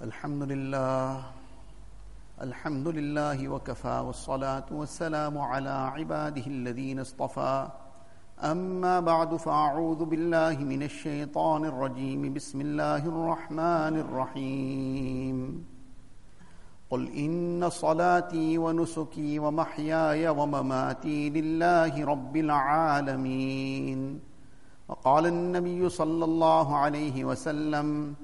الحمد لله الحمد لله وكفى والصلاة والسلام على عباده الذين اصطفى. أما بعد فأعوذ بالله من الشيطان الرجيم. بسم الله الرحمن الرحيم. قل إن صلاتي ونسكي ومحياي ومماتي لله رب العالمين. وقال النبي صلى الله عليه وسلم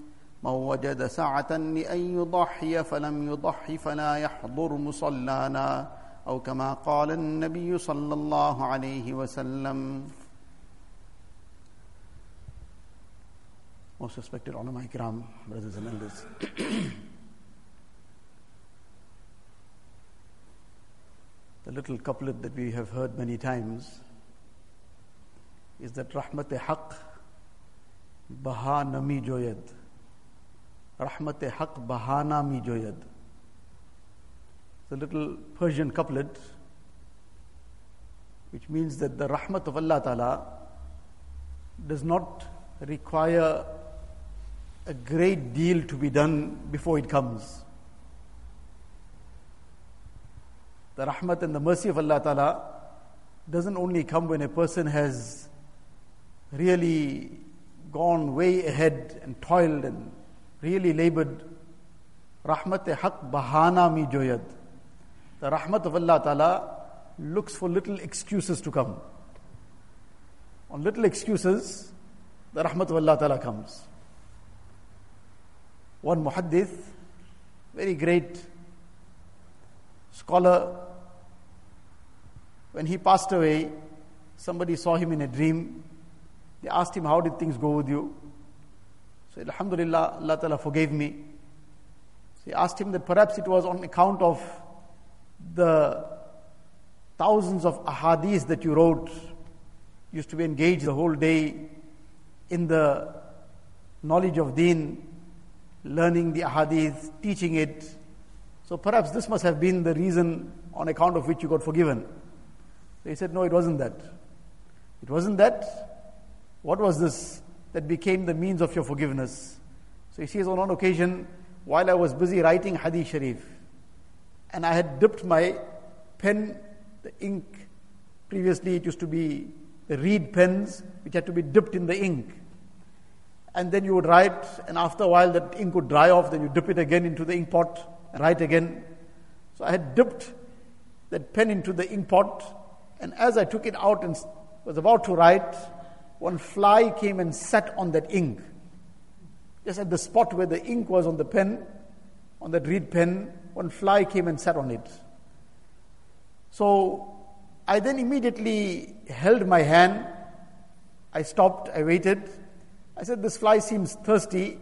من وجد سعة لأن يضحي فلم يضحي فلا يحضر مصلانا أو كما قال النبي صلى الله عليه وسلم Most respected ulama ikram, brothers and elders. the little couplet that we have heard many times is that rahmat haq baha nami joyad rahmat haq bahana mi joyad. A little persian couplet which means that the rahmat of allah ta'ala does not require a great deal to be done before it comes. The rahmat and the mercy of allah ta'ala doesn't only come when a person has really gone way ahead and toiled and really labored. Rahmat haq bahana mi joyad. The rahmat of Allah Ta'ala looks for little excuses to come. On little excuses, the rahmat of Allah Ta'ala comes. One muhaddith, very great scholar, when he passed away, somebody saw him in a dream they asked him, How did things go with you? So, Alhamdulillah, Allah Ta'ala forgave me. So, he asked him that perhaps it was on account of the thousands of ahadith that you wrote. You used to be engaged the whole day in the knowledge of deen, learning the ahadith, teaching it. So perhaps this must have been the reason on account of which you got forgiven. So he said, No, it wasn't that. It wasn't that. What was this that became the means of your forgiveness? So he says, on one occasion, while I was busy writing Hadith Sharif, and I had dipped my pen, the ink, previously it used to be the reed pens, which had to be dipped in the ink. And then you would write, and after a while that ink would dry off, then you dip it again into the ink pot and write again. So I had dipped that pen into the ink pot, and as I took it out and was about to write, one fly came and sat on that ink. Just at the spot where the ink was on the pen, on that reed pen, one fly came and sat on it. So I then immediately held my hand. I stopped, I waited. I said, This fly seems thirsty.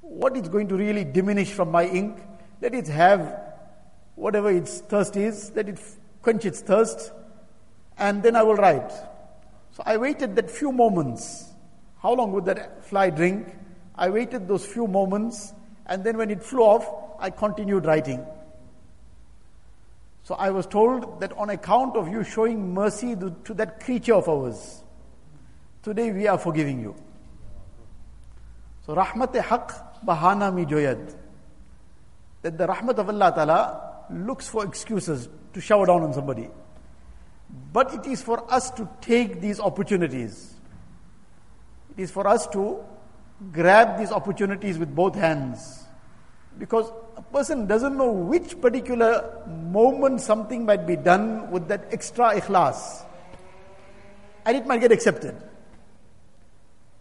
What is going to really diminish from my ink? Let it have whatever its thirst is, let it quench its thirst, and then I will write. So I waited that few moments. How long would that fly drink? I waited those few moments, and then when it flew off, I continued writing. So I was told that on account of you showing mercy to that creature of ours, today we are forgiving you. So rahmat haq bahana mi joyad. That the rahmat of Allah Ta'ala looks for excuses to shower down on somebody. But it is for us to take these opportunities. It is for us to grab these opportunities with both hands. Because a person doesn't know which particular moment something might be done with that extra ikhlas. And it might get accepted.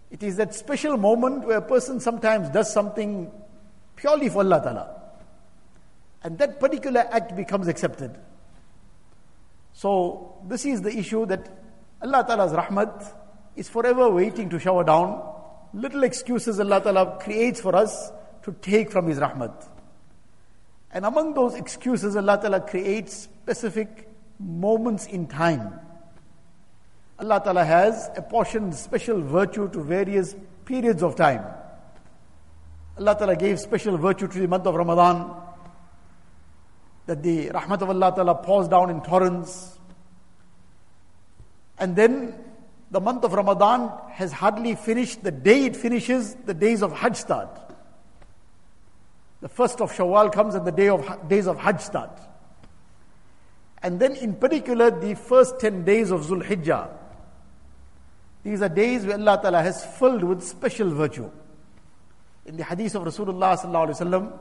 It is that special moment where a person sometimes does something purely for Allah Ta'ala. And that particular act becomes accepted. So, this is the issue that Allah Ta'ala's rahmat is forever waiting to shower down. Little excuses Allah Ta'ala creates for us to take from His rahmat. And among those excuses, Allah Ta'ala creates specific moments in time. Allah Ta'ala has apportioned special virtue to various periods of time. Allah Ta'ala gave special virtue to the month of Ramadan, that the rahmat of Allah Ta'ala pours down in torrents. And then the month of Ramadan has hardly finished. The day it finishes, the days of Hajj start. The first of Shawwal comes and the day of, days of Hajj start. And then in particular, the first 10 days of Zulhijjah. These are days where Allah Ta'ala has filled with special virtue. In the hadith of Rasulullah Sallallahu Alaihi Wasallam,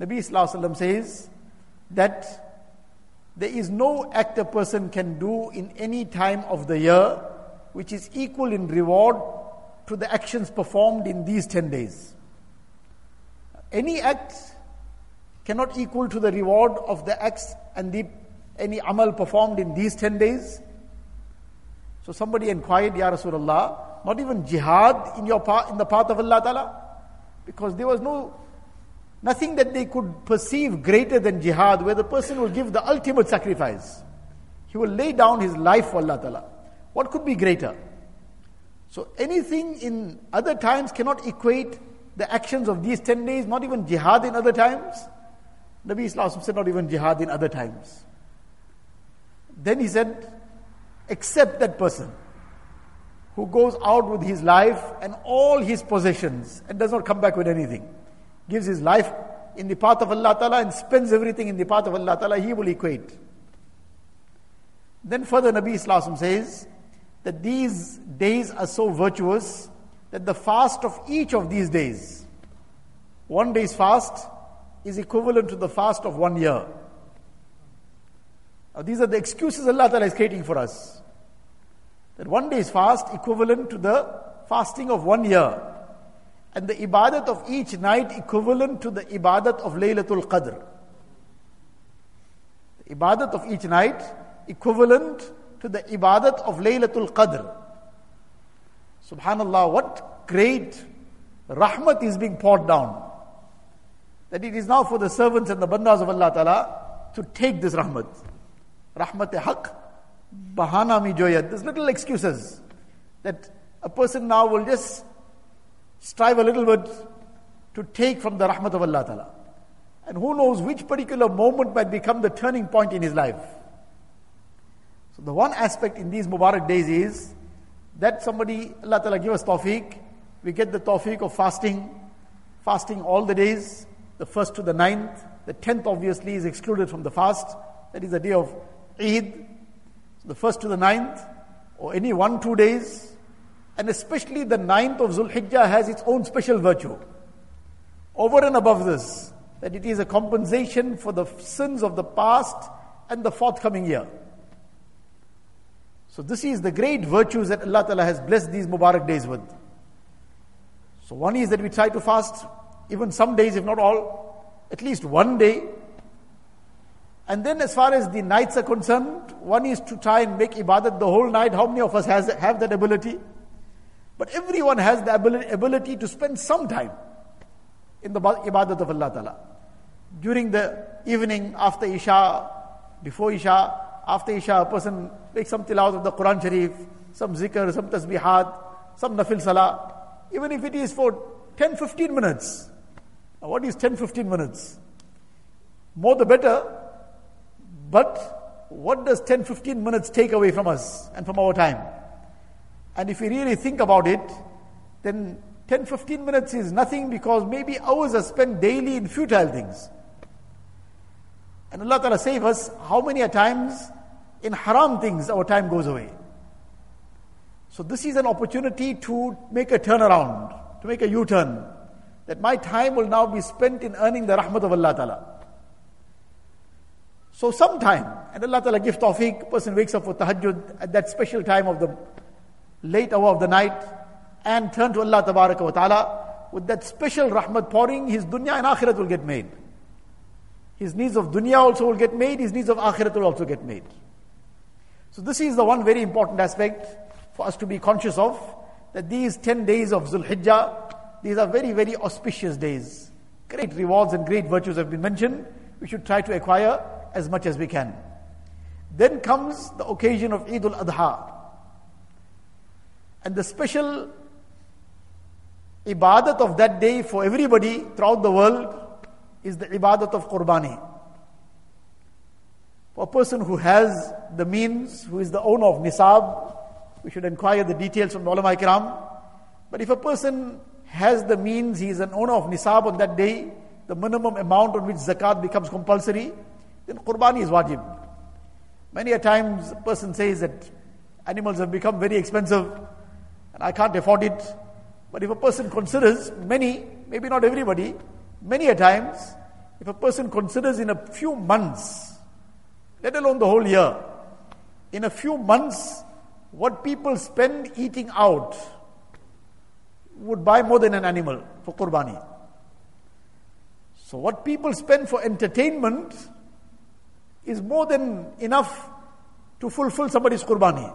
Nabi Sallallahu Alaihi Wasallam says that there is no act a person can do in any time of the year which is equal in reward to the actions performed in these 10 days. Any act cannot equal to the reward of the acts and the, any amal performed in these 10 days. So somebody inquired, Ya Rasulullah, not even jihad in, your in the path of Allah Ta'ala? Because there was no nothing that they could perceive greater than jihad, where the person will give the ultimate sacrifice. He will lay down his life for Allah Ta'ala. What could be greater? So anything in other times cannot equate the actions of these 10 days, not even jihad in other times. Nabi Islam said not even jihad in other times. Then he said, except that person who goes out with his life and all his possessions and does not come back with anything, gives his life in the path of Allah Ta'ala and spends everything in the path of Allah Ta'ala, he will equate. Then further Nabi Islam says, that these days are so virtuous that the fast of each of these days, one day's fast, is equivalent to the fast of one year. Now, these are the excuses Allah Ta'ala is creating for us. That one day's fast equivalent to the fasting of one year. And the ibadat of each night equivalent to the ibadat of Laylatul Qadr. The ibadat of each night equivalent to the ibadat of Laylatul Qadr. Subhanallah, what great rahmat is being poured down. That it is now for the servants and the bandas of Allah Ta'ala to take this rahmat. Rahmat-e haq, bahana mi joyat. There's little excuses that a person now will just strive a little bit to take from the rahmat of Allah Ta'ala. And who knows which particular moment might become the turning point in his life. So the one aspect in these Mubarak days is that somebody, Allah Ta'ala give us tawfiq, we get the tawfiq of fasting, fasting all the days, the first to the ninth, the tenth obviously is excluded from the fast, that is the day of Eid, so the first to the ninth, or any one, two days, and especially the ninth of Zulhijjah has its own special virtue. Over and above this, that it is a compensation for the sins of the past and the forthcoming year. So this is the great virtues that Allah Ta'ala has blessed these Mubarak days with. So one is that we try to fast even some days, if not all, at least one day. And then as far as the nights are concerned, one is to try and make ibadat the whole night. How many of us has, have that ability? But everyone has the ability, to spend some time in the ibadat of Allah Ta'ala. During the evening, after Isha, before Isha, after Isha, a person makes some tilawat of the Quran Sharif, some zikr, some tasbihat, some nafil salah, even if it is for 10 15 minutes. Now, what is 10 15 minutes? More the better, but what does 10 15 minutes take away from us and from our time? And if we really think about it, then 10 15 minutes is nothing because maybe hours are spent daily in futile things. And Allah Ta'ala save us, how many times in haram things our time goes away. So this is an opportunity to make a turnaround, to make a U-turn. That my time will now be spent in earning the rahmat of Allah Ta'ala. So sometime, and Allah Ta'ala give tawfiq, person wakes up for tahajjud at that special time of the late hour of the night and turn to Allah wa Ta'ala with that special rahmat pouring, his dunya and akhirat will get made. His needs of dunya also will get made, his needs of akhirat will also get made. So this is the one very important aspect for us to be conscious of, that these 10 days of Zulhijjah, these are very, very auspicious days. Great rewards and great virtues have been mentioned. We should try to acquire as much as we can. Then comes the occasion of Eid al-Adha. And the special ibadat of that day for everybody throughout the world is the ibadat of qurbani. For a person who has the means, who is the owner of nisab, we should inquire the details from the ulama ikram. But if a person has the means, he is an owner of nisab on that day, the minimum amount on which zakat becomes compulsory, then qurbani is wajib. Many a times a person says that animals have become very expensive and I can't afford it. But if a person considers, many, maybe not everybody, many a times, if a person considers in a few months, let alone the whole year, in a few months, what people spend eating out would buy more than an animal for qurbani. So, what people spend for entertainment is more than enough to fulfill somebody's qurbani.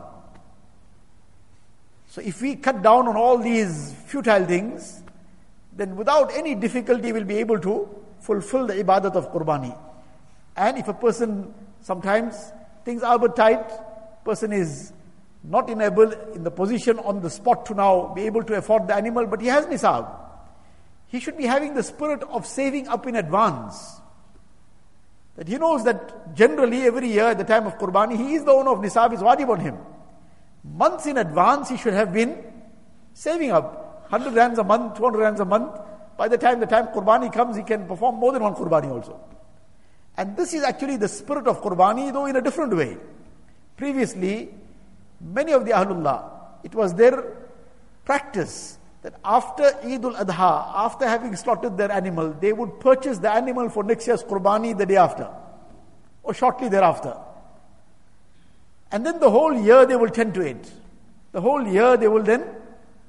So, if we cut down on all these futile things, then without any difficulty we'll be able to fulfill the ibadat of qurbani. And if a person sometimes things are a bit tight, person is not enabled in the position on the spot to now be able to afford the animal, but he has nisab. He should be having the spirit of saving up in advance. That he knows that generally every year at the time of Qurbani, he is the owner of nisab, is wajib on him. Months in advance, he should have been saving up 100 rands a month, 200 rands a month. By the time the time Qurbani comes, he can perform more than one Qurbani also. And this is actually the spirit of Qurbani, though in a different way. Previously, many of the Ahlullah, it was their practice that after Eid al-Adha, after having slaughtered their animal, they would purchase the animal for next year's Qurbani the day after, or shortly thereafter. And then the whole year they will tend to it. The whole year they will then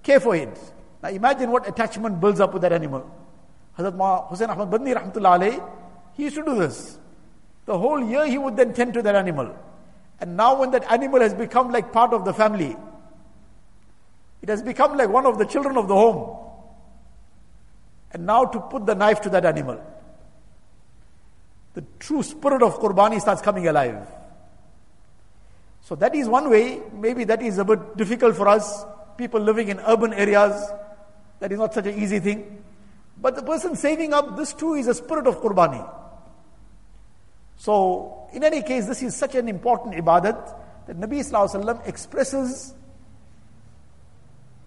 care for it. Now imagine what attachment builds up with that animal. Hazrat Hussain Ahmad Madani rahmatullah he used to do this. The whole year he would then tend to that animal. And now when that animal has become like part of the family, it has become like one of the children of the home. And now to put the knife to that animal. The true spirit of Qurbani starts coming alive. So that is one way, maybe that is a bit difficult for us, people living in urban areas. That is not such an easy thing. But the person saving up, this too is a spirit of Qurbani. So, in any case, this is such an important ibadat that Nabi Wasallam expresses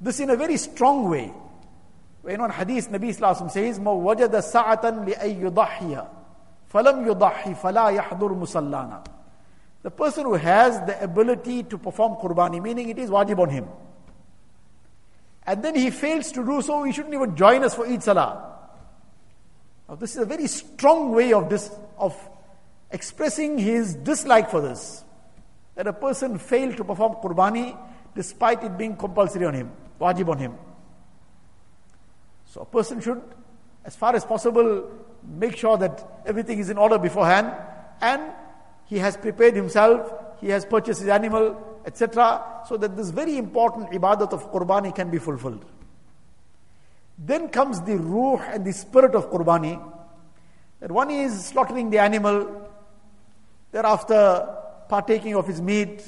this in a very strong way. When on hadith, Nabi Wasallam says, مَا وَجَدَ سَعَةً لِأَيْ يُضَحِيَ فَلَمْ يُضَحِي فَلَا يَحْضُرْ مُسَلَّانَا the person who has the ability to perform qurbani, meaning it is wajib on him. And then he fails to do so, he shouldn't even join us for Eid Salah. Now, this is a very strong way of, this, of expressing his dislike for this. That a person failed to perform qurbani despite it being compulsory on him, wajib on him. So a person should, as far as possible, make sure that everything is in order beforehand and he has prepared himself, he has purchased his animal, etc., so that this very important ibadat of qurbani can be fulfilled. Then comes the ruh and the spirit of qurbani. That one is slaughtering the animal, Thereafter, partaking of his meat,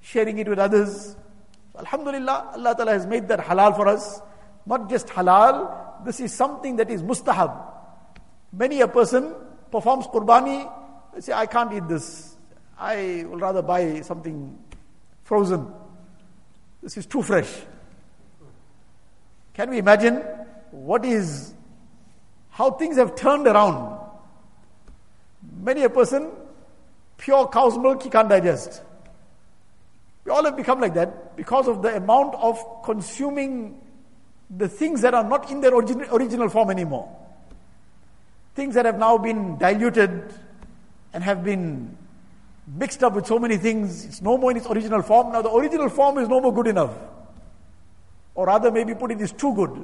sharing it with others. Alhamdulillah, Allah Ta'ala has made that halal for us. Not just halal, this is something that is mustahab. Many a person performs qurbani, they say, I can't eat this. I will rather buy something frozen. This is too fresh. Can we imagine what is, how things have turned around? Many a person Pure cow's milk he can't digest. We all have become like that because of the amount of consuming the things that are not in their origin, original form anymore. Things that have now been diluted and have been mixed up with so many things. It's no more in its original form. Now, the original form is no more good enough. Or rather, maybe put it is too good.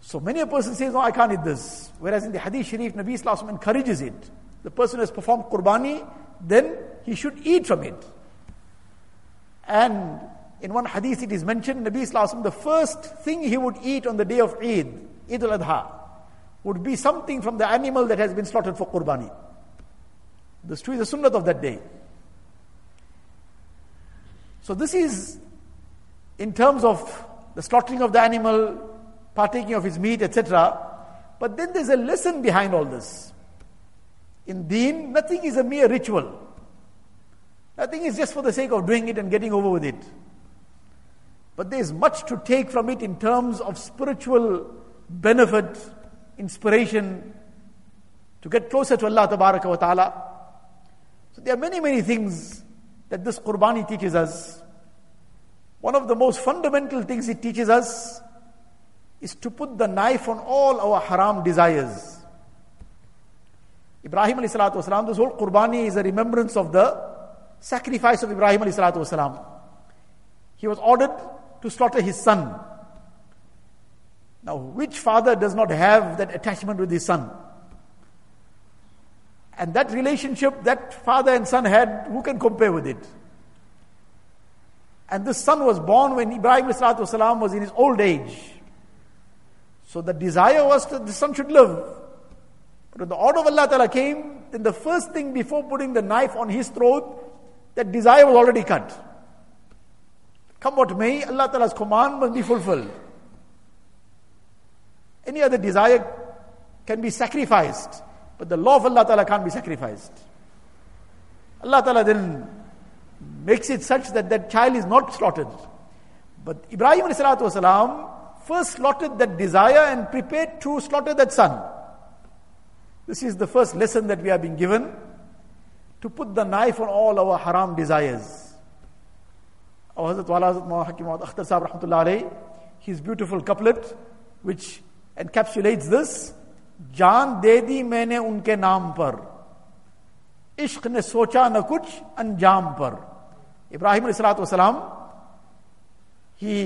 So many a person says, No, I can't eat this. Whereas in the Hadith Sharif, Nabi Islam encourages it the person has performed qurbani, then he should eat from it. And in one hadith it is mentioned, Nabi Wasallam, the first thing he would eat on the day of Eid, Eid al-Adha, would be something from the animal that has been slaughtered for qurbani. This too is the sunnah of that day. So this is in terms of the slaughtering of the animal, partaking of his meat, etc. But then there's a lesson behind all this. In deen, nothing is a mere ritual. Nothing is just for the sake of doing it and getting over with it. But there is much to take from it in terms of spiritual benefit, inspiration to get closer to Allah wa ta'ala. So there are many, many things that this Qurbani teaches us. One of the most fundamental things it teaches us is to put the knife on all our haram desires. Ibrahim alayhi salatu wasalam, this whole Qurbani is a remembrance of the sacrifice of Ibrahim alayhi salatu wasalam. He was ordered to slaughter his son. Now, which father does not have that attachment with his son? And that relationship that father and son had, who can compare with it? And this son was born when Ibrahim والسلام, was in his old age. So the desire was that the son should live. But when the order of Allah Ta'ala came, then the first thing before putting the knife on his throat, that desire was already cut. Come what may, Allah Ta'ala's command must be fulfilled. Any other desire can be sacrificed. But the law of Allah Ta'ala can't be sacrificed. Allah Ta'ala then makes it such that that child is not slaughtered. But Ibrahim والسلام, first slaughtered that desire and prepared to slaughter that son. This is the first lesson that we have been given to put the knife on all our haram desires. Our Hazrat Wala Hazrat Hakim Akhtar Sahib Rahmatullah his beautiful couplet, which encapsulates this जान दे दी मैंने उनके नाम पर इश्क ने सोचा न कुछ अंजाम पर इब्राहिम सलाम ही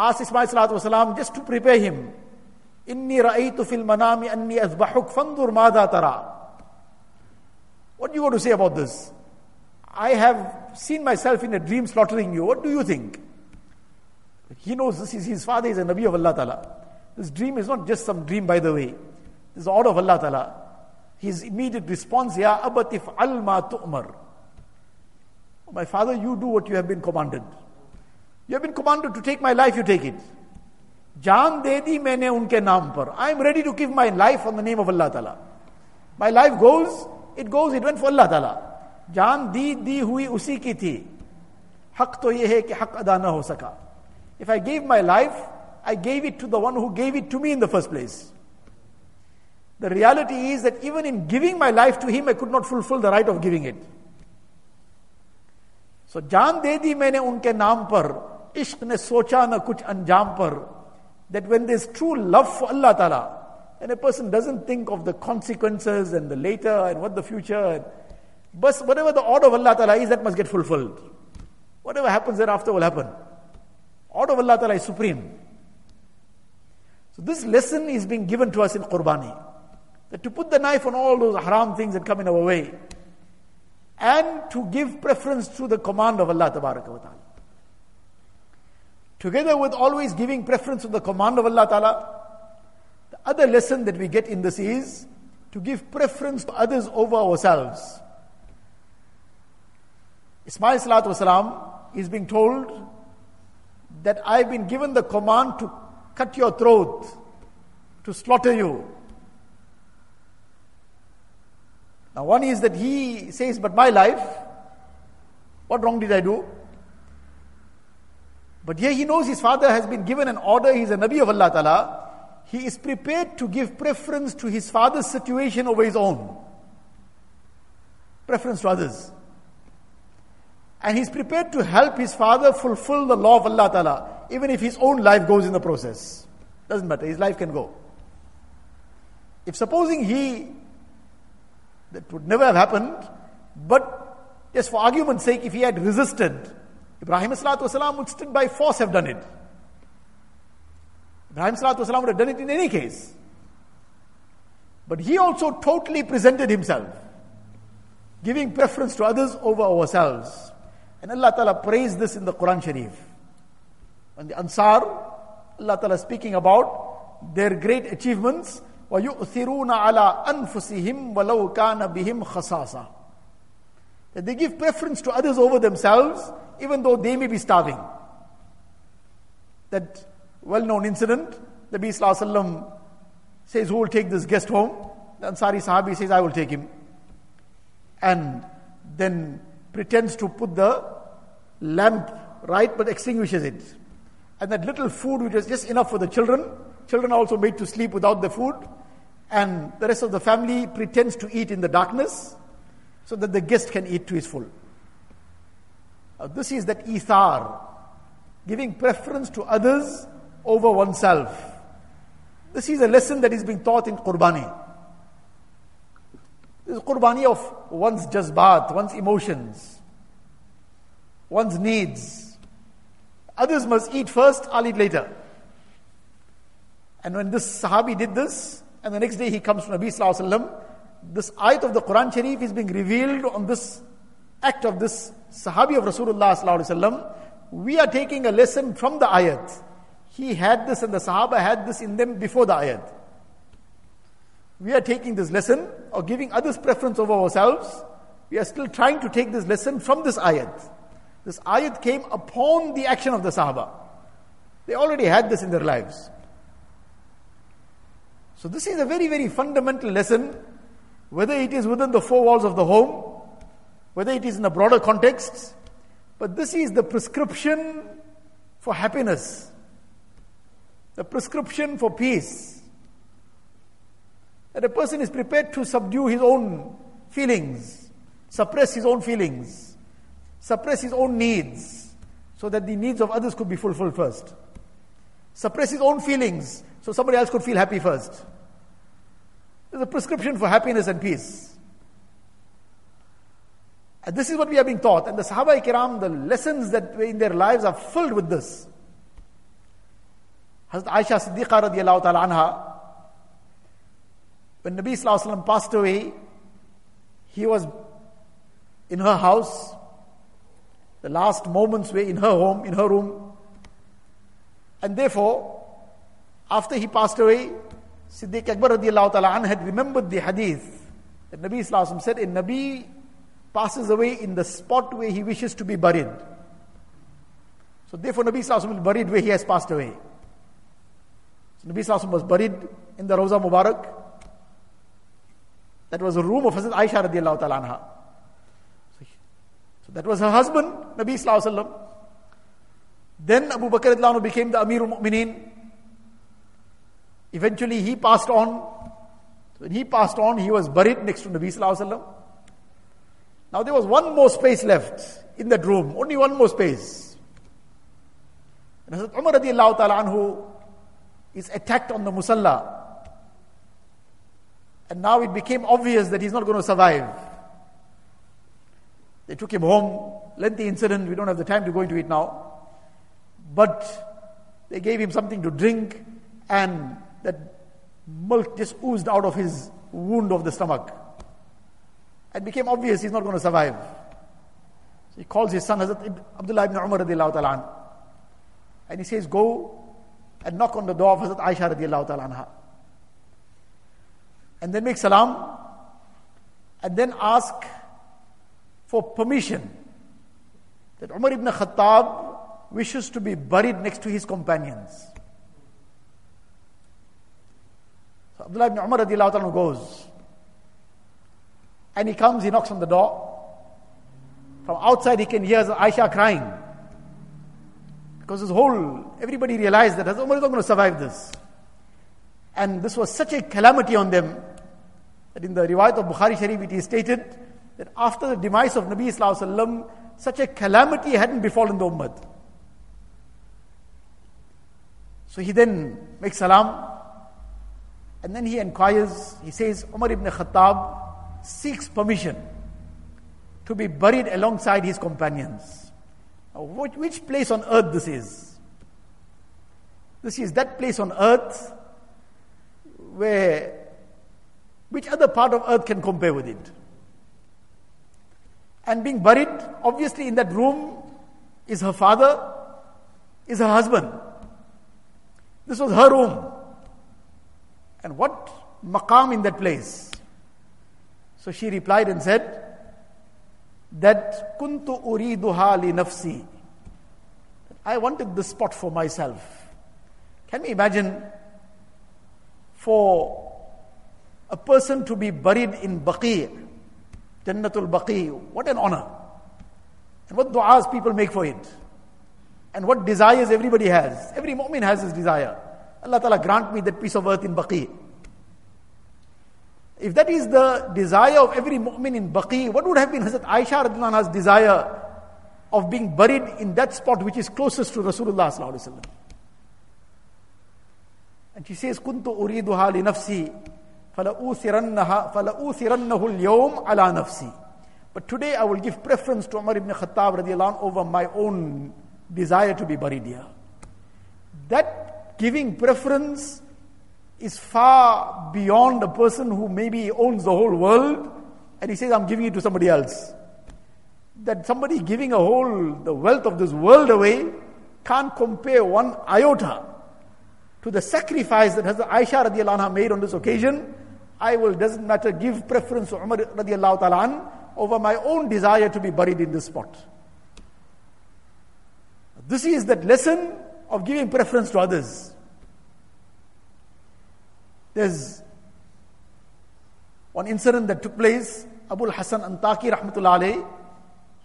आस Ismail just to prepare him इन्नी रई तो फिल मनामी अन्नी अजबहुक फंदुर मादा तरा What you want to say about this? I have seen myself in a dream slaughtering you. What do you think? He knows this is his father is a Nabi of Allah Ta'ala. This dream is not just some dream, by the way. This is the order of Allah Ta'ala. His immediate response, Ya abatif al ma tu'mar. Oh, my father, you do what you have been commanded. You have been commanded to take my life, you take it. Jaan de di maine unke naam par. I am ready to give my life on the name of Allah Ta'ala. My life goes, it goes, it went for Allah Ta'ala. जान दी दी हुई उसी की थी हक तो यह है कि हक अदा न हो सका if I gave my life I gave it to the one who gave it to me in the first place the reality is that even in giving my life to him, I could not fulfill the right of giving it. So जान दे दी मैंने उनके नाम पर इश्क ने सोचा न कुछ अंजाम पर that when there's true love for Allah Ta'ala, and a person doesn't think of the consequences and the later and what the future, but whatever the order of Allah Ta'ala is, that must get fulfilled. Whatever happens thereafter will happen. Order of Allah Ta'ala is supreme. So this lesson is being given to us in Qurbani. That to put the knife on all those haram things that come in our way. And to give preference to the command of Allah Ta'ala. Together with always giving preference to the command of Allah Ta'ala, the other lesson that we get in this is to give preference to others over ourselves. Ismail Salatu Wasalam is being told that I've been given the command to cut your throat, to slaughter you. Now, one is that he says, But my life, what wrong did I do? But here he knows his father has been given an order, he's a Nabi of Allah Ta'ala. He is prepared to give preference to his father's situation over his own. Preference to others. And he's prepared to help his father fulfill the law of Allah Ta'ala, even if his own life goes in the process. Doesn't matter, his life can go. If supposing he that would never have happened. But just for argument's sake, if he had resisted, Ibrahim والسلام, would still by force have done it. Ibrahim والسلام, would have done it in any case. But he also totally presented himself, giving preference to others over ourselves. And Allah Ta'ala praised this in the Quran Sharif. When the Ansar, Allah Ta'ala speaking about their great achievements, وَيُؤْثِرُونَ عَلَىٰ أَنفُسِهِمْ وَلَوْ كَانَ بِهِمْ خَصَاصًا That they give preference to others over themselves, even though they may be starving. That well-known incident, the Nabi Sallallahu says, who will take this guest home? The Ansari Sahabi says, I will take him. And then pretends to put the lamp right, but extinguishes it. And that little food which was just enough for the children, children are also made to sleep without the food, and the rest of the family pretends to eat in the darkness so that the guest can eat to his full. Uh, this is that ithar, giving preference to others over oneself. This is a lesson that is being taught in Qurbani. This is Qurbani of one's jazbat, one's emotions, one's needs. Others must eat first, I'll eat later. And when this Sahabi did this, and the next day he comes to Nabi Sallallahu this ayat of the Quran Sharif is being revealed on this act of this Sahabi of Rasulullah Sallallahu. We are taking a lesson from the ayat. He had this and the Sahaba had this in them before the ayat. We are taking this lesson of giving others preference over ourselves. We are still trying to take this lesson from this ayat. This ayat came upon the action of the Sahaba. They already had this in their lives. So, this is a very, very fundamental lesson, whether it is within the four walls of the home, whether it is in a broader context, but this is the prescription for happiness, the prescription for peace. That a person is prepared to subdue his own feelings, suppress his own feelings, suppress his own needs, so that the needs of others could be fulfilled first. Suppress his own feelings, so somebody else could feel happy first. There's a prescription for happiness and peace. And this is what we are being taught. And the Sahaba Kiram, the lessons that in their lives are filled with this. Hazrat Aisha Siddiqa radiallahu ta'ala anha, when Nabi Sallallahu passed away, he was in her house. The last moments were in her home, in her room. And therefore, after he passed away, Siddiq Akbar radiallahu ta'ala had remembered the hadith that Nabi Sallallahu said, in Nabi passes away in the spot where he wishes to be buried. So therefore Nabi Sallallahu will buried where he has passed away. So Nabi Sallallahu was buried in the Rawza Mubarak. That was a room of Hazrat Aisha radiallahu ta'ala anha. That was her husband, Nabi Sallallahu Then Abu Bakr became the Amirul Mu'mineen. Eventually he passed on. When he passed on, he was buried next to Nabi Sallallahu Now there was one more space left in that room, only one more space. And Hazrat Umar radiallahu ta'ala anhu is attacked on the musalla. And now it became obvious that he's not going to survive. They took him home. Lengthy incident, we don't have the time to go into it now. But they gave him something to drink, and that milk just oozed out of his wound of the stomach. It became obvious he's not going to survive. So he calls his son Hazrat Abdullah ibn Umar radiallahu ta'ala and he says, Go and knock on the door of Hazrat Aisha radiallahu ta'ala and then make salam, and then ask for permission that Umar ibn Khattab wishes to be buried next to his companions. So Abdullah ibn Umar goes. And he comes, he knocks on the door. From outside he can hear Aisha crying. Because his whole, everybody realized that Umar is not going to survive this. And this was such a calamity on them that in the riwayat of Bukhari Sharif it is stated that after the demise of Nabi Sallallahu such a calamity hadn't befallen the Ummah. So he then makes salam and then he inquires, he says, Umar ibn Khattab seeks permission to be buried alongside his companions. Now, which place on earth this is? This is that place on earth where which other part of earth can compare with it? And being buried, obviously, in that room is her father, is her husband. This was her room. And what maqam in that place? So she replied and said, that kuntu uriduha li nafsi. I wanted this spot for myself. Can we imagine for a person to be buried in Baqi, Jannatul Baqi, what an honor. And what du'as people make for it. And what desires everybody has. Every mu'min has his desire. Allah Ta'ala grant me that piece of earth in Baqi. If that is the desire of every mu'min in Baqi, what would have been Hazrat Aisha anha's desire of being buried in that spot which is closest to Rasulullah sallallahu alaihi wasallam? And she says, كنت أريدها لنفسي but today I will give preference to Umar ibn Khattab radiallahu over my own desire to be buried here. That giving preference is far beyond a person who maybe owns the whole world and he says, I'm giving it to somebody else. That somebody giving a whole, the wealth of this world away can't compare one iota to the sacrifice that Hazrat Aisha radiallahu anha made on this occasion I will, doesn't matter, give preference to Umar radiallahu ta'ala over my own desire to be buried in this spot. This is that lesson of giving preference to others. There's one incident that took place. Abu Hassan Antaki rahmatullah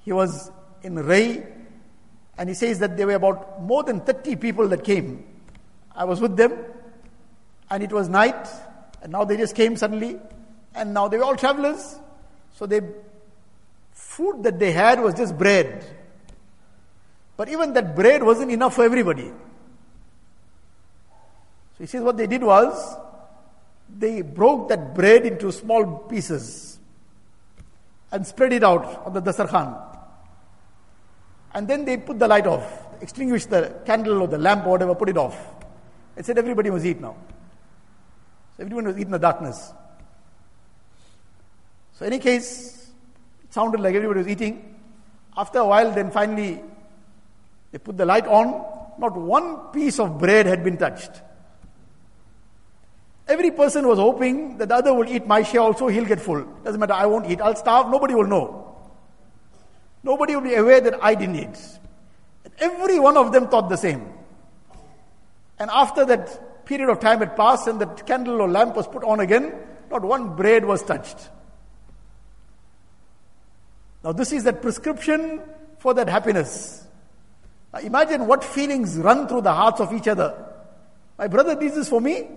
he was in Ray and he says that there were about more than 30 people that came I was with them, and it was night, and now they just came suddenly, and now they were all travelers. So the food that they had was just bread. But even that bread wasn't enough for everybody. So he says what they did was they broke that bread into small pieces and spread it out on the dasarkhan. And then they put the light off, extinguished the candle or the lamp or whatever, put it off. It said everybody must eat now. Everyone was eating in the darkness. So, in any case, it sounded like everybody was eating. After a while, then finally, they put the light on. Not one piece of bread had been touched. Every person was hoping that the other will eat my share also, he'll get full. Doesn't matter, I won't eat, I'll starve, nobody will know. Nobody will be aware that I didn't eat. And Every one of them thought the same. And after that period of time had passed and the candle or lamp was put on again, not one bread was touched. Now, this is that prescription for that happiness. Now, imagine what feelings run through the hearts of each other. My brother did this for me,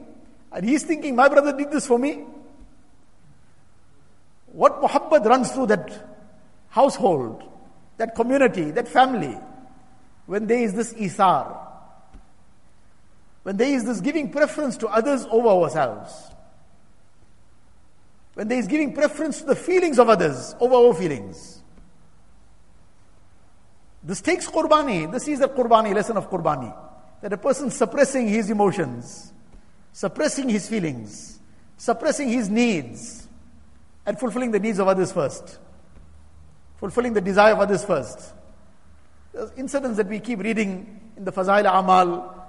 and he's thinking, My brother did this for me. What muhabbat runs through that household, that community, that family, when there is this isar, when there is this giving preference to others over ourselves, when there is giving preference to the feelings of others over our feelings. This takes qurbani. This is a qurbani, lesson of qurbani. That a person suppressing his emotions, suppressing his feelings, suppressing his needs, and fulfilling the needs of others first. Fulfilling the desire of others first. There's incidents that we keep reading in the Fazail Amal,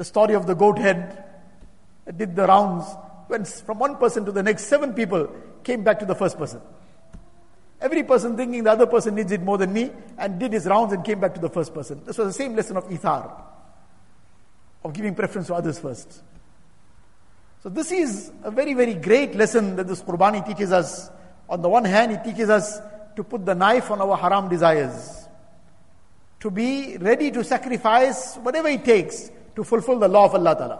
the story of the goat head did the rounds. Went from one person to the next, seven people came back to the first person. Every person thinking the other person needs it more than me and did his rounds and came back to the first person. This was the same lesson of ithar, of giving preference to others first. So, this is a very, very great lesson that this Qurbani teaches us. On the one hand, it teaches us to put the knife on our haram desires, to be ready to sacrifice whatever it takes to fulfill the law of Allah Ta'ala.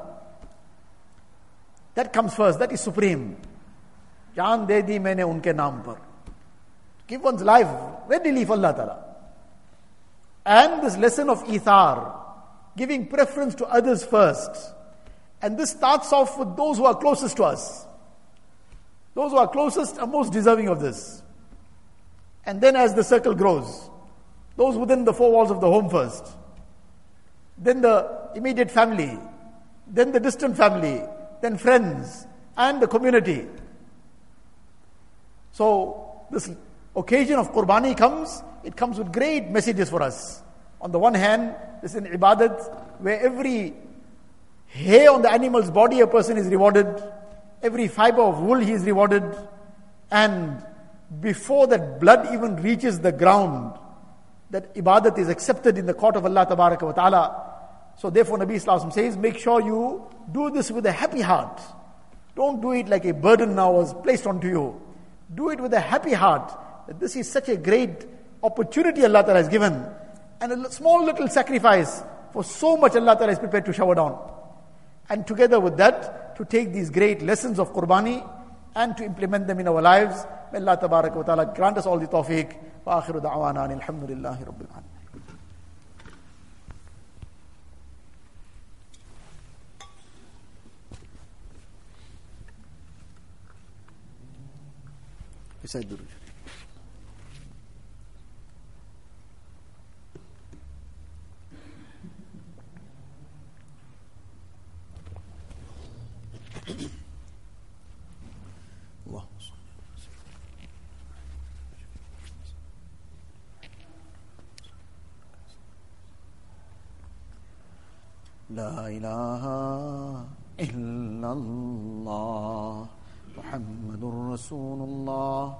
That comes first, that is supreme. Jaan de di maine unke naam par. Give one's life readily for Allah Ta'ala. And this lesson of ithar, giving preference to others first. And this starts off with those who are closest to us. Those who are closest are most deserving of this. And then as the circle grows, those within the four walls of the home first then the immediate family, then the distant family, then friends, and the community. So, this occasion of Qurbani comes, it comes with great messages for us. On the one hand, this is an ibadat where every hair on the animal's body a person is rewarded, every fiber of wool he is rewarded, and before that blood even reaches the ground, that ibadat is accepted in the court of Allah ta'ala. So therefore Nabi Islam says, make sure you do this with a happy heart. Don't do it like a burden now was placed onto you. Do it with a happy heart. That this is such a great opportunity Allah Ta'ala has given. And a small little sacrifice for so much Allah Ta'ala is prepared to shower down. And together with that, to take these great lessons of Qurbani and to implement them in our lives. May Allah ta'ala grant us all the tawfiq. Wa akhiru da'wana alhamdulillahi rabbil Beside the لا إله إلا الله محمد رسول الله.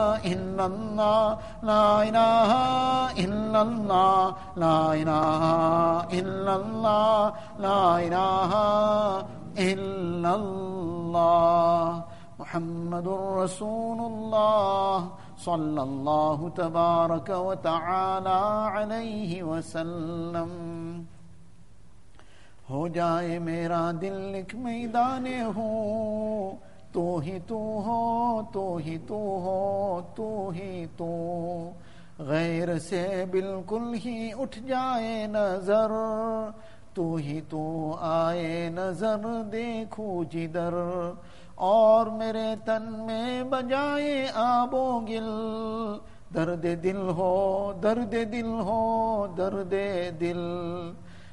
إلا الله لا إله إلا الله لا إله إلا الله لا إله إلا الله. محمد رسول الله صلى الله تبارك وتعالى عليه وسلم. ہو جائے میرا دل ایک میدان ہوں تو ہی تو ہو، تو ہی تو ہو، تو ہی تو۔ غیر سے بالکل ہی اٹھ جائے نظر، تو ہی تو آئے نظر دیکھو جدر۔ اور میرے تن میں بجائے آبو گل۔ درد دل ہو، درد دل ہو، درد دل۔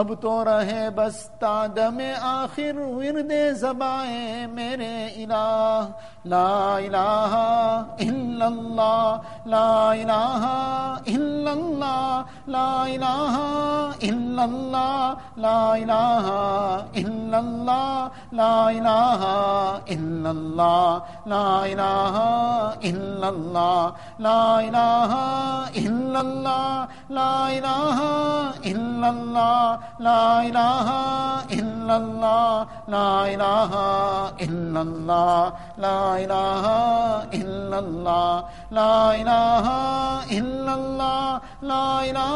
اب تو رہے بس تادم آخر ورد زبائیں میرے الہ، لا الہ الا اللہ، لا الہ الا اللہ লাইলাহা ইল্লাল্লাহ লাইলাহা ইল্লাল্লাহ লাইলাহা ইল্লাল্লাহ লাইলাহা ইল্লাল্লাহ লাইলাহা ইল্লাল্লাহ লাইলাহা ইল্লাল্লাহ লাইলাহা ইল্লাল্লাহ লাইলাহা ইল্লাল্লাহ লাইলাহা ইল্লাল্লাহ লাইলাহা ইল্লাল্লাহ লাইলাহা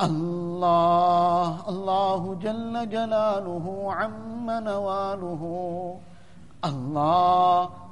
الله الله جل جلاله عم نواله الله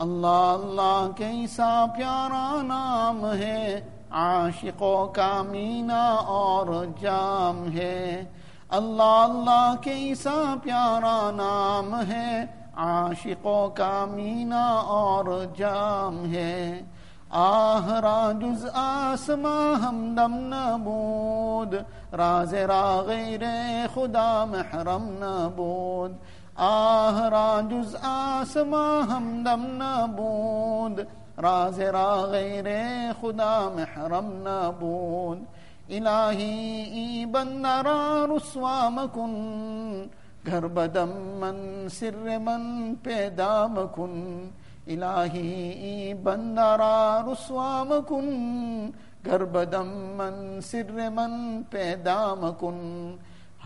اللہ اللہ کیسا پیارا نام ہے، عاشقوں کا مینا اور جام ہے۔ اللہ اللہ کیسا پیارا نام ہے، عاشقوں کا مینا اور جام ہے۔ آہ را جز آسما ہمدم نبود۔ راز را غیر خدا، محرم نبود۔ آه را جز آسما همدم نبود راز را غیر خدا محرم نبود الهی ای بند را رسوا مکن. گھر بدم من سر من پیدا مکن. الهی ای بند را رسوا مکن. گھر بدم من سر من پیدا مکن.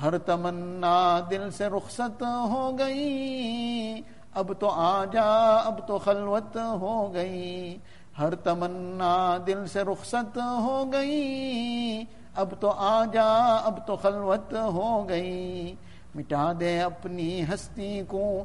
ہر تمنا دل سے رخصت ہو گئی۔ اب تو آ جا اب تو خلوت ہو گئی۔ ہر تمنا دل سے رخصت ہو گئی۔ اب تو آ جا اب تو خلوت ہو گئی۔ مٹا دے اپنی ہستی کو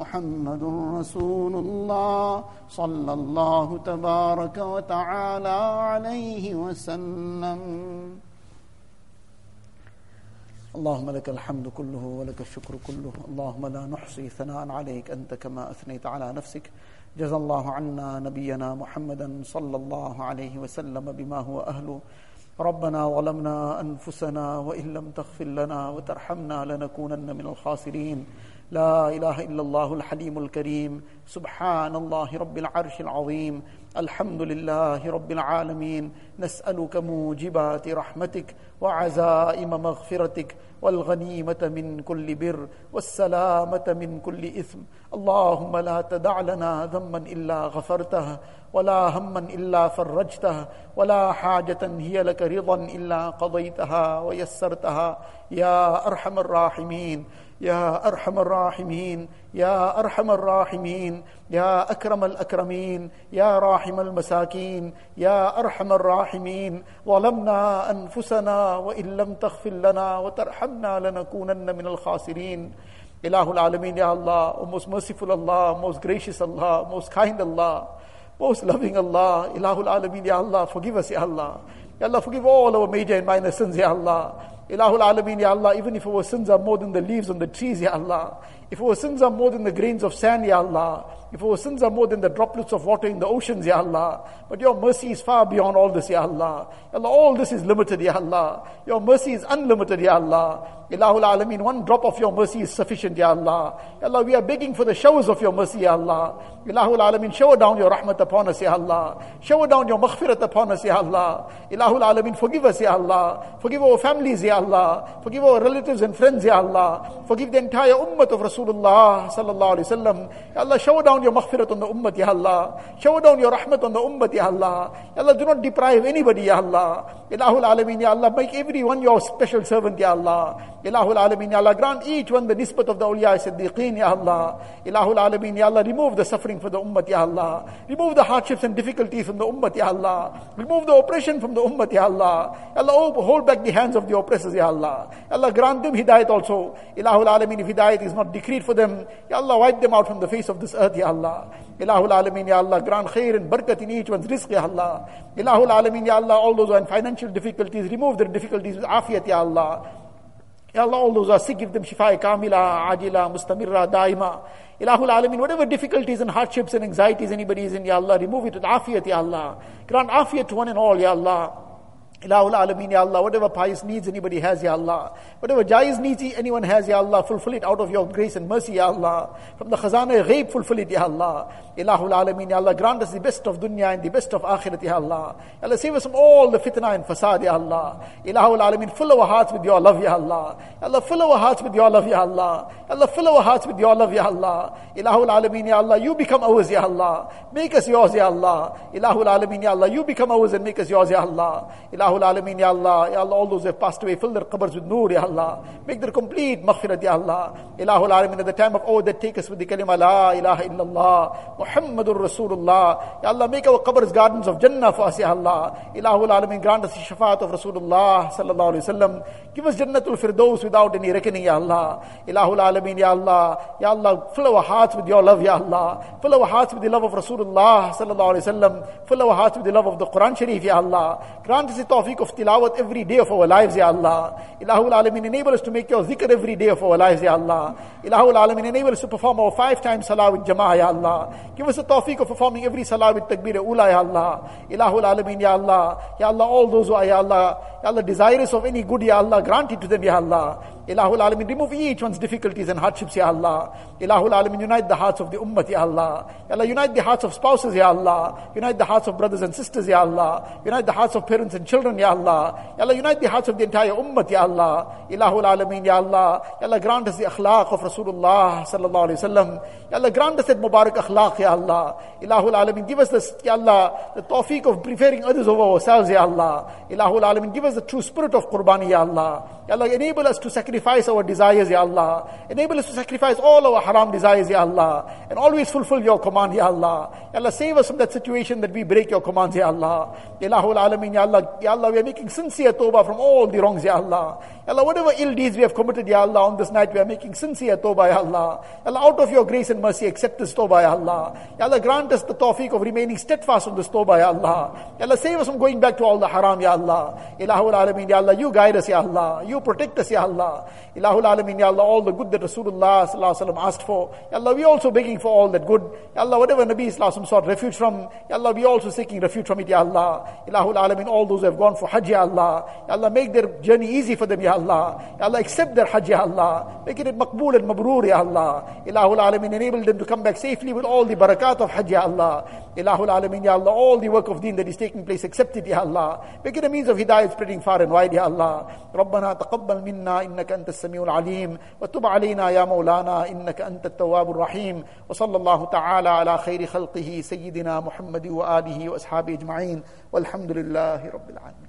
محمد رسول الله صلى الله تبارك وتعالى عليه وسلم. اللهم لك الحمد كله ولك الشكر كله. اللهم لا نحصي ثناء عليك أنت كما أثنيت على نفسك. جزى الله عنا نبينا محمدا صلى الله عليه وسلم بما هو أهله. ربنا ظلمنا أنفسنا وإن لم تغفر لنا وترحمنا لنكونن من الخاسرين. لا اله الا الله الحليم الكريم. سبحان الله رب العرش العظيم. الحمد لله رب العالمين. نسالك موجبات رحمتك وعزائم مغفرتك والغنيمه من كل بر والسلامه من كل اثم اللهم لا تدع لنا ذنبا الا غفرته ولا هما الا فرجته ولا حاجه هي لك رضا الا قضيتها ويسرتها. يا ارحم الراحمين. يا أرحم الراحمين يا أرحم الراحمين يا أكرم الأكرمين يا راحم المساكين يا أرحم الراحمين. ظلمنا أنفسنا وإن لم تغفر لنا وترحمنا لنكونن من الخاسرين. إله العالمين يا الله most merciful Allah most gracious Allah most kind Allah most loving Allah إله العالمين يا الله forgive us يا الله. يا الله forgive all our major and minor sins يا الله. Ilahul Alameen, Ya Allah, even if our sins are more than the leaves on the trees, Ya Allah. If our sins are more than the grains of sand, Ya Allah. If our sins are more than the droplets of water in the oceans, Ya Allah. But your mercy is far beyond all this, Ya Allah. Ya Allah, all this is limited, Ya Allah. Your mercy is unlimited, Ya Allah. Ilahul Alameen, one drop of your mercy is sufficient, Ya Allah. Ya Allah, we are begging for the showers of your mercy, Ya Allah. Ilahul Alameen, shower down your rahmat upon us, Ya Allah. Shower down your maghfirat upon us, Ya Allah. Ilahul Alameen, forgive us, Ya Allah. Forgive our families, Ya Allah. Forgive our relatives and friends, Ya Allah. Forgive the entire ummah of Rasulullah sallallahu alayhi wasallam. Allah, shower down your maghfirat on the ummah, Ya Allah. Shower down your rahmat on the ummah, Ya Allah. Ya Allah, do not deprive anybody, Ya Allah. Ilahul Alameen, Ya Allah, make everyone your special servant, Ya Allah. Ilahul Alameen, Ya Allah, grant each one the nisbat of the awliya siddiqeen, Ya Allah. Ilahul Alameen, Ya Allah, remove the suffering for the ummah, Ya Allah. Remove the hardships and difficulties from the ummah, Ya Allah. Remove the oppression from the ummah, Ya Allah. Ya Allah, oh, hold back the hands of the oppressors, Ya Allah. Ya Allah, grant them hidayat also. Ilahul Alameen, if hidayat is not for them, Ya Allah, wipe them out from the face of this earth, Ya Allah. Ilahul Alameen, Ya Allah, grant khair and barakat in each one's rizq, Ya Allah. Ilahul Alameen, Ya Allah, all those who are in financial difficulties, remove their difficulties with afiyat, Ya Allah. Ya Allah, all those who are sick, give them shifa kamila, ajila, mustamirra, daima. Ilahul Alameen, whatever difficulties and hardships and anxieties anybody is in, Ya Allah, remove it with afiyat, Ya Allah. Grant afiyat to one and all, Ya Allah. Ilahul Alameen, Ya Allah, whatever pious needs anybody has, Ya Allah. Whatever jaiz needs anyone has, Ya Allah, fulfill it out of your grace and mercy, Ya Allah. From the khazana ghaib, fulfill it, Ya Allah. Ilahul Alameen, Ya Allah, grant us the best of dunya and the best of akhirat, Ya Allah. Ya Allah, save us from all the fitna and fasad, Ya Allah. Ilahul Alameen, fill our hearts with your love, Ya Allah. Ya Allah, fill our hearts with your love, Ya Allah. Ya Allah, fill our hearts with your love, Ya Allah. Ilahul Alameen, Ya Allah, you become ours, Ya Allah. Make us yours, Ya Allah. Ilahul Alameen, Ya Allah, you become ours and make us yours, Ya Allah. Ilahul Alameen, Ya Allah. Ya Allah, all those who have passed away, fill their qabrs with nur, Ya Allah. Make their complete maghfirat, Ya Allah. Ilahul Alameen, at the time of oh, that take us with the kalima, La ilaha illallah. Muhammadur Rasulullah. Ya Allah, make our qabrs gardens of Jannah for us, Ya Allah. Ilahul Alameen, grant us the shafaat of Rasulullah sallallahu alayhi wasallam. Give us Jannatul Firdaus without any reckoning, Ya Allah. Ilahul Alameen, Ya Allah. Ya Allah, fill our hearts with your love, Ya Allah. Fill our hearts with the love of Rasulullah sallallahu alayhi wasallam. Fill our hearts with the love of the Quran Sharif, Ya Allah. Grant us the tawfiq of tilawat every day of our lives, Ya Allah. Ilahul Alameen, enable us to make your zikr every day of our lives, Ya Allah. Ilahul Alameen, enable us to perform our five times salah with jama'ah, Ya Allah. Give us the tawfiq of performing every salah with takbir ula, Ya Allah. Ilahul Alameen, Ya Allah. Ya Allah, all those who are, Ya Allah. Allah, desirous of any good, Ya Allah, grant it to them, Ya Allah. Ilahul Alamin, remove each one's difficulties and hardships, Ya Allah. Ilahul Alamin, unite the hearts of the ummah, Ya Allah. Ya Allah, unite the hearts of spouses, Ya Allah. Unite the hearts of brothers and sisters, Ya Allah. Unite the hearts of parents and children, Ya Allah. Ya Allah, unite the hearts of the entire ummah, Ya Allah. Ilahul Alamin, Ya Allah. Ya Allah, grant us the akhlaq of Rasulullah sallallahu alayhi wasallam. Ya Allah, grant us that Mubarak akhlaq, Ya Allah. Ilahul Alamin, give us this, Ya Allah, the tawfiq of preferring others over ourselves, Ya Allah. Ilahul Alamin, give us the true spirit of qurbani, Ya Allah. Ya Allah, enable us to sacrifice our desires, Ya Allah. Enable us to sacrifice all our haram desires, Ya Allah. And always fulfill your command, Ya Allah. Ya Allah, save us from that situation that we break your commands, Ya Allah. Ilahul Alamin, Ya Allah. Ya Allah, we are making sincere tawbah from all the wrongs, Ya Allah. Ya Allah, whatever ill deeds we have committed, Ya Allah, on this night, we are making sincere tawbah, Ya Allah. Ya Allah, out of your grace and mercy, accept this tawbah, Ya Allah. Ya Allah, grant us the tawfiq of remaining steadfast on this tawbah, Ya Allah. Ya Allah, save us from going back to all the haram, Ya Allah. Ilahul Ya Allah, you guide us, Ya Allah. You protect us, Ya Allah. Ilahul Alamin, Ya Allah, all the good that Rasulullah sallallahu asked for. Ya Allah, we also begging for all that good. Ya Allah, whatever Nabi sallallahu sought refuge from, Ya Allah, we also seeking refuge from it, Ya Allah. Ilahul Alamin, all those who have gone for Hajj, Ya Allah. Ya Allah, make their journey easy for them, Ya Allah. Ya Allah, accept their Hajj, Ya Allah. Make it maqbool and mabrur, Ya Allah. Ilahul Alamin, enable them to come back safely with all the barakat of Hajj, Ya Allah. Ilahul Alamin, Ya Allah, all the work of deen that is taking place, accept it, Ya Allah. Make it a means of hidayah spreading far and wide, Ya Allah. ربنا تقبل منا إنك أنت السميع العليم وتب علينا يا مولانا إنك أنت التواب الرحيم وصلى الله تعالى على خير خلقه سيدنا محمد وآله وأصحابه أجمعين والحمد لله رب العالمين